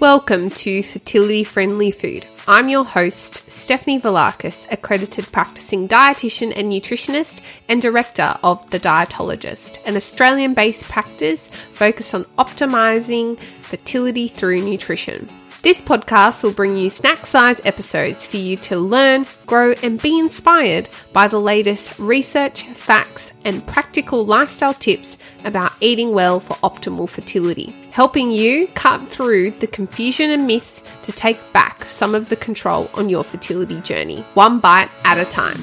Welcome to Fertility Friendly Food. I'm your host, Stephanie Velakis, accredited practicing dietitian and nutritionist and director of The Dietologist, an Australian based practice focused on optimizing fertility through nutrition. This podcast will bring you snack size episodes for you to learn, grow, and be inspired by the latest research, facts, and practical lifestyle tips about eating well for optimal fertility, helping you cut through the confusion and myths to take back some of the control on your fertility journey, one bite at a time.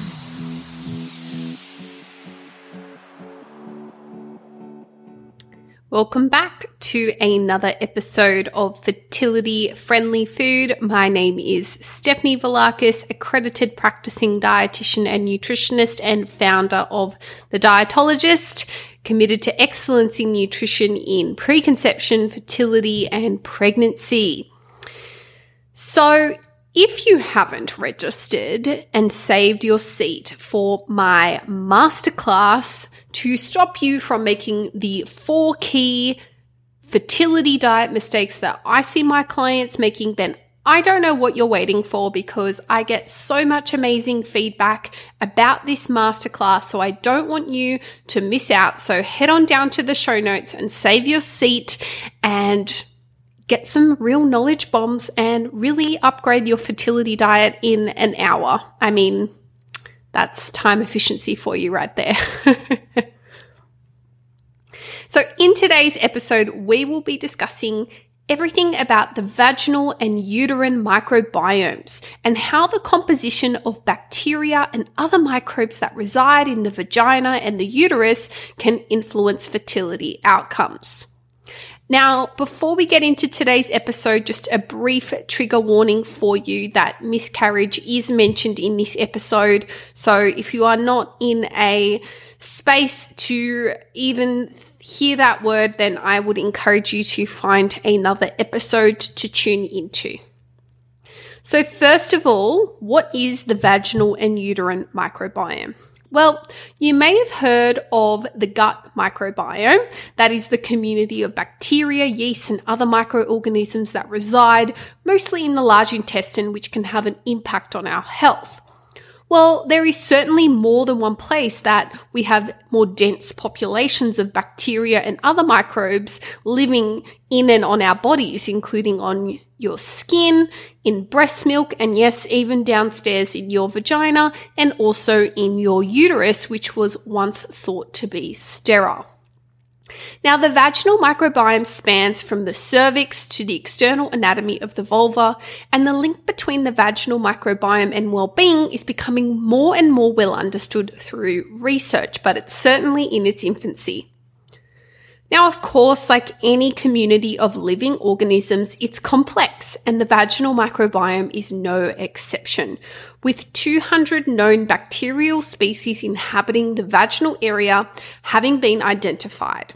Welcome back to another episode of Fertility Friendly Food. My name is Stephanie Velakis, accredited practicing dietitian and nutritionist and founder of The Dietologist, committed to excellence in nutrition in preconception, fertility, and pregnancy. So, if you haven't registered and saved your seat for my masterclass to stop you from making the four key fertility diet mistakes that I see my clients making, then I don't know what you're waiting for because I get so much amazing feedback about this masterclass. So I don't want you to miss out. So head on down to the show notes and save your seat and get some real knowledge bombs and really upgrade your fertility diet in an hour. I mean, that's time efficiency for you right there. so, in today's episode, we will be discussing everything about the vaginal and uterine microbiomes and how the composition of bacteria and other microbes that reside in the vagina and the uterus can influence fertility outcomes. Now, before we get into today's episode, just a brief trigger warning for you that miscarriage is mentioned in this episode. So if you are not in a space to even hear that word, then I would encourage you to find another episode to tune into. So, first of all, what is the vaginal and uterine microbiome? Well, you may have heard of the gut microbiome. That is the community of bacteria, yeast, and other microorganisms that reside mostly in the large intestine, which can have an impact on our health. Well, there is certainly more than one place that we have more dense populations of bacteria and other microbes living in and on our bodies, including on your skin, in breast milk, and yes, even downstairs in your vagina, and also in your uterus, which was once thought to be sterile. Now, the vaginal microbiome spans from the cervix to the external anatomy of the vulva, and the link between the vaginal microbiome and well-being is becoming more and more well understood through research, but it's certainly in its infancy. Now, of course, like any community of living organisms, it's complex, and the vaginal microbiome is no exception, with 200 known bacterial species inhabiting the vaginal area having been identified.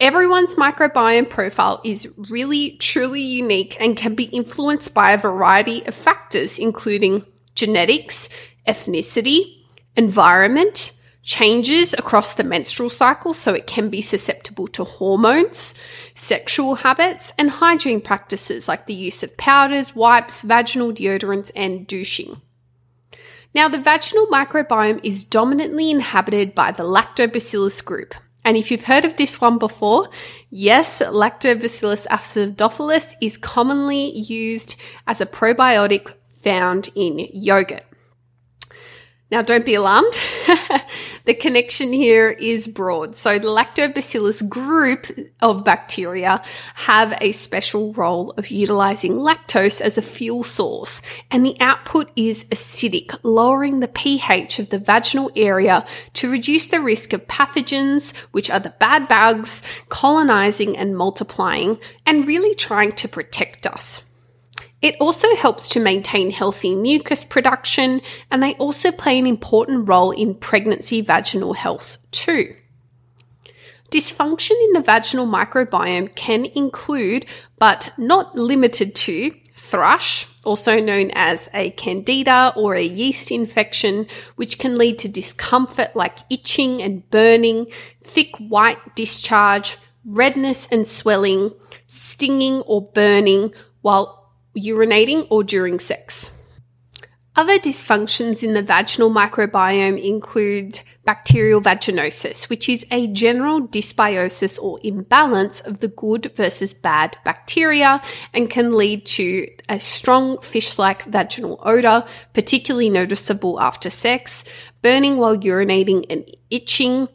Everyone's microbiome profile is really truly unique and can be influenced by a variety of factors, including genetics, ethnicity, environment, changes across the menstrual cycle, so it can be susceptible to hormones, sexual habits, and hygiene practices like the use of powders, wipes, vaginal deodorants, and douching. Now, the vaginal microbiome is dominantly inhabited by the Lactobacillus group, and if you've heard of this one before, yes, Lactobacillus acidophilus is commonly used as a probiotic found in yogurt. Now, don't be alarmed. the connection here is broad. So, the lactobacillus group of bacteria have a special role of utilizing lactose as a fuel source, and the output is acidic, lowering the pH of the vaginal area to reduce the risk of pathogens, which are the bad bugs, colonizing and multiplying, and really trying to protect us. It also helps to maintain healthy mucus production, and they also play an important role in pregnancy vaginal health too. Dysfunction in the vaginal microbiome can include, but not limited to, thrush, also known as a candida or a yeast infection, which can lead to discomfort like itching and burning, thick white discharge, redness and swelling, stinging or burning, while urinating or during sex. Other dysfunctions in the vaginal microbiome include bacterial vaginosis, which is a general dysbiosis or imbalance of the good versus bad bacteria and can lead to a strong fish like vaginal odor, particularly noticeable after sex, burning while urinating and itching,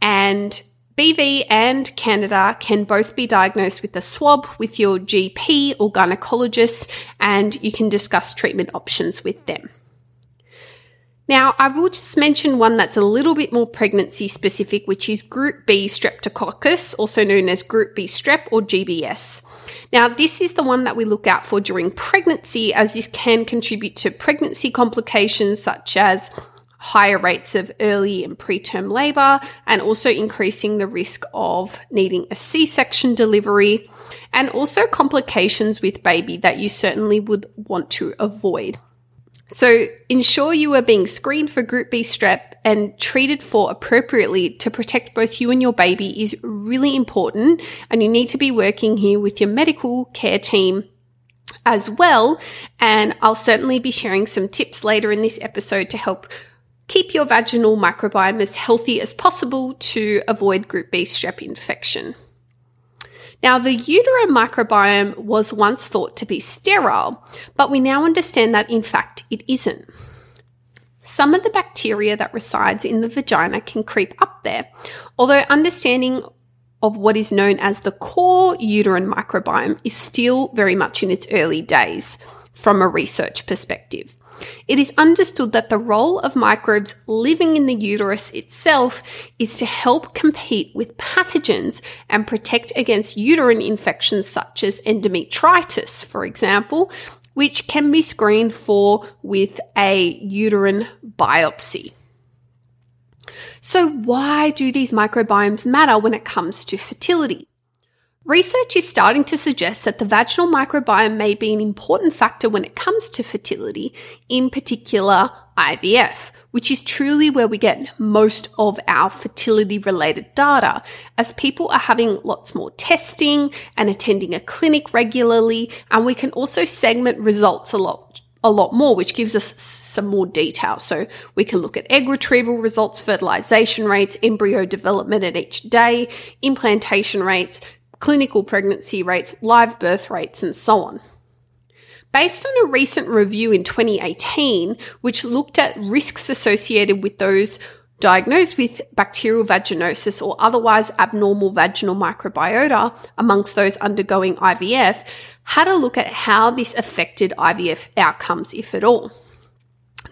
and BV and Candida can both be diagnosed with a swab with your GP or gynecologist, and you can discuss treatment options with them. Now, I will just mention one that's a little bit more pregnancy specific, which is Group B streptococcus, also known as Group B strep or GBS. Now, this is the one that we look out for during pregnancy, as this can contribute to pregnancy complications such as higher rates of early and preterm labor and also increasing the risk of needing a C section delivery and also complications with baby that you certainly would want to avoid. So ensure you are being screened for group B strep and treated for appropriately to protect both you and your baby is really important and you need to be working here with your medical care team as well. And I'll certainly be sharing some tips later in this episode to help Keep your vaginal microbiome as healthy as possible to avoid group B strep infection. Now, the uterine microbiome was once thought to be sterile, but we now understand that in fact it isn't. Some of the bacteria that resides in the vagina can creep up there, although understanding of what is known as the core uterine microbiome is still very much in its early days from a research perspective. It is understood that the role of microbes living in the uterus itself is to help compete with pathogens and protect against uterine infections such as endometritis, for example, which can be screened for with a uterine biopsy. So, why do these microbiomes matter when it comes to fertility? Research is starting to suggest that the vaginal microbiome may be an important factor when it comes to fertility, in particular IVF, which is truly where we get most of our fertility related data, as people are having lots more testing and attending a clinic regularly, and we can also segment results a lot a lot more, which gives us some more detail. So we can look at egg retrieval results, fertilization rates, embryo development at each day, implantation rates, clinical pregnancy rates, live birth rates, and so on. Based on a recent review in 2018, which looked at risks associated with those diagnosed with bacterial vaginosis or otherwise abnormal vaginal microbiota amongst those undergoing IVF, had a look at how this affected IVF outcomes, if at all.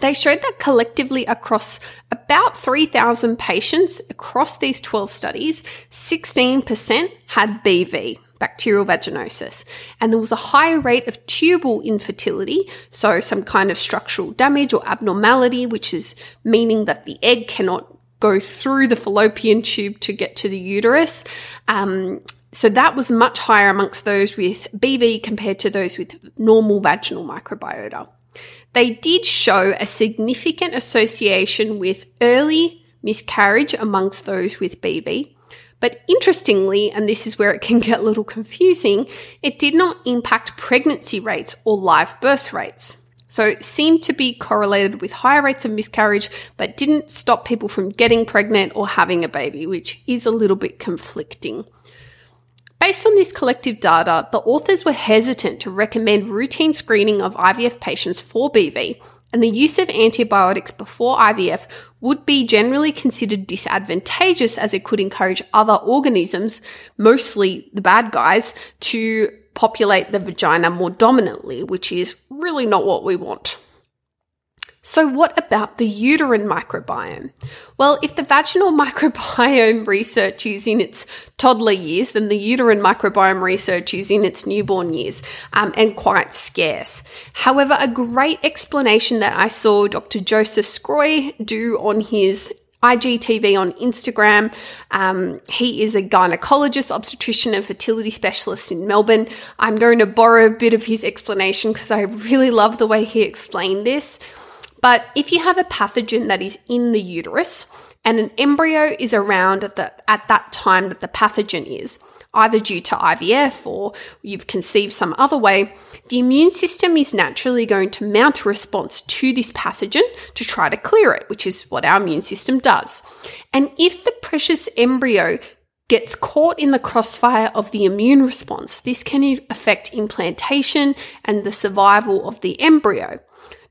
They showed that collectively across about 3,000 patients across these 12 studies, 16% had BV, bacterial vaginosis, and there was a higher rate of tubal infertility, so some kind of structural damage or abnormality, which is meaning that the egg cannot go through the fallopian tube to get to the uterus. Um, so that was much higher amongst those with BV compared to those with normal vaginal microbiota they did show a significant association with early miscarriage amongst those with BV. But interestingly, and this is where it can get a little confusing, it did not impact pregnancy rates or live birth rates. So it seemed to be correlated with higher rates of miscarriage, but didn't stop people from getting pregnant or having a baby, which is a little bit conflicting. Based on this collective data, the authors were hesitant to recommend routine screening of IVF patients for BV, and the use of antibiotics before IVF would be generally considered disadvantageous as it could encourage other organisms, mostly the bad guys, to populate the vagina more dominantly, which is really not what we want. So, what about the uterine microbiome? Well, if the vaginal microbiome research is in its toddler years, then the uterine microbiome research is in its newborn years um, and quite scarce. However, a great explanation that I saw Dr. Joseph Sgroi do on his IGTV on Instagram. Um, he is a gynecologist, obstetrician, and fertility specialist in Melbourne. I'm going to borrow a bit of his explanation because I really love the way he explained this. But if you have a pathogen that is in the uterus and an embryo is around at, the, at that time that the pathogen is, either due to IVF or you've conceived some other way, the immune system is naturally going to mount a response to this pathogen to try to clear it, which is what our immune system does. And if the precious embryo gets caught in the crossfire of the immune response, this can affect implantation and the survival of the embryo.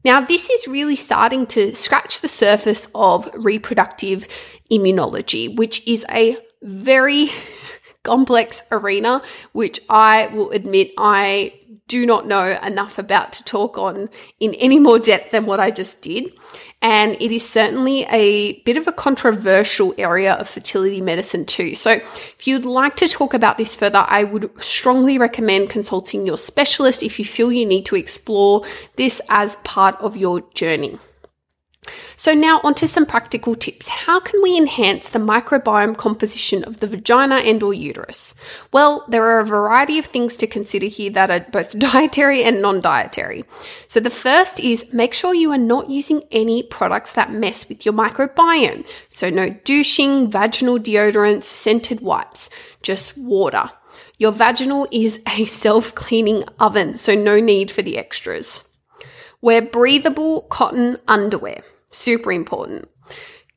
Now, this is really starting to scratch the surface of reproductive immunology, which is a very complex arena, which I will admit I do not know enough about to talk on in any more depth than what I just did. And it is certainly a bit of a controversial area of fertility medicine, too. So, if you'd like to talk about this further, I would strongly recommend consulting your specialist if you feel you need to explore this as part of your journey. So, now onto some practical tips. How can we enhance the microbiome composition of the vagina and or uterus? Well, there are a variety of things to consider here that are both dietary and non-dietary. So, the first is make sure you are not using any products that mess with your microbiome. So, no douching, vaginal deodorants, scented wipes, just water. Your vaginal is a self-cleaning oven, so no need for the extras. Wear breathable cotton underwear. Super important.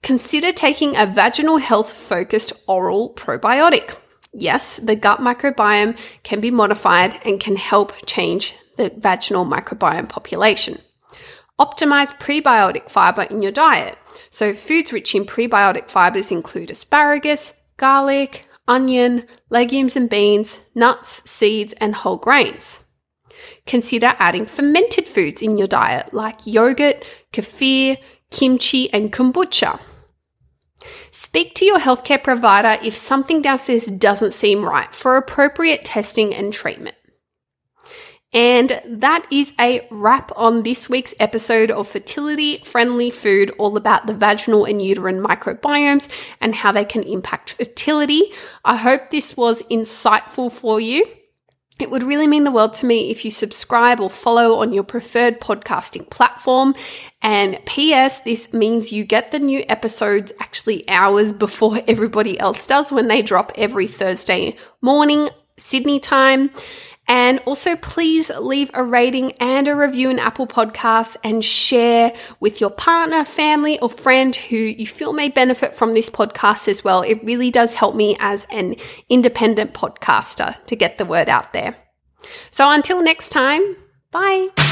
Consider taking a vaginal health focused oral probiotic. Yes, the gut microbiome can be modified and can help change the vaginal microbiome population. Optimize prebiotic fiber in your diet. So, foods rich in prebiotic fibers include asparagus, garlic, onion, legumes and beans, nuts, seeds, and whole grains. Consider adding fermented foods in your diet like yogurt, kefir, kimchi, and kombucha. Speak to your healthcare provider if something downstairs doesn't seem right for appropriate testing and treatment. And that is a wrap on this week's episode of Fertility Friendly Food, all about the vaginal and uterine microbiomes and how they can impact fertility. I hope this was insightful for you. It would really mean the world to me if you subscribe or follow on your preferred podcasting platform. And P.S., this means you get the new episodes actually hours before everybody else does when they drop every Thursday morning, Sydney time. And also, please leave a rating and a review in Apple Podcasts and share with your partner, family, or friend who you feel may benefit from this podcast as well. It really does help me as an independent podcaster to get the word out there. So, until next time, bye.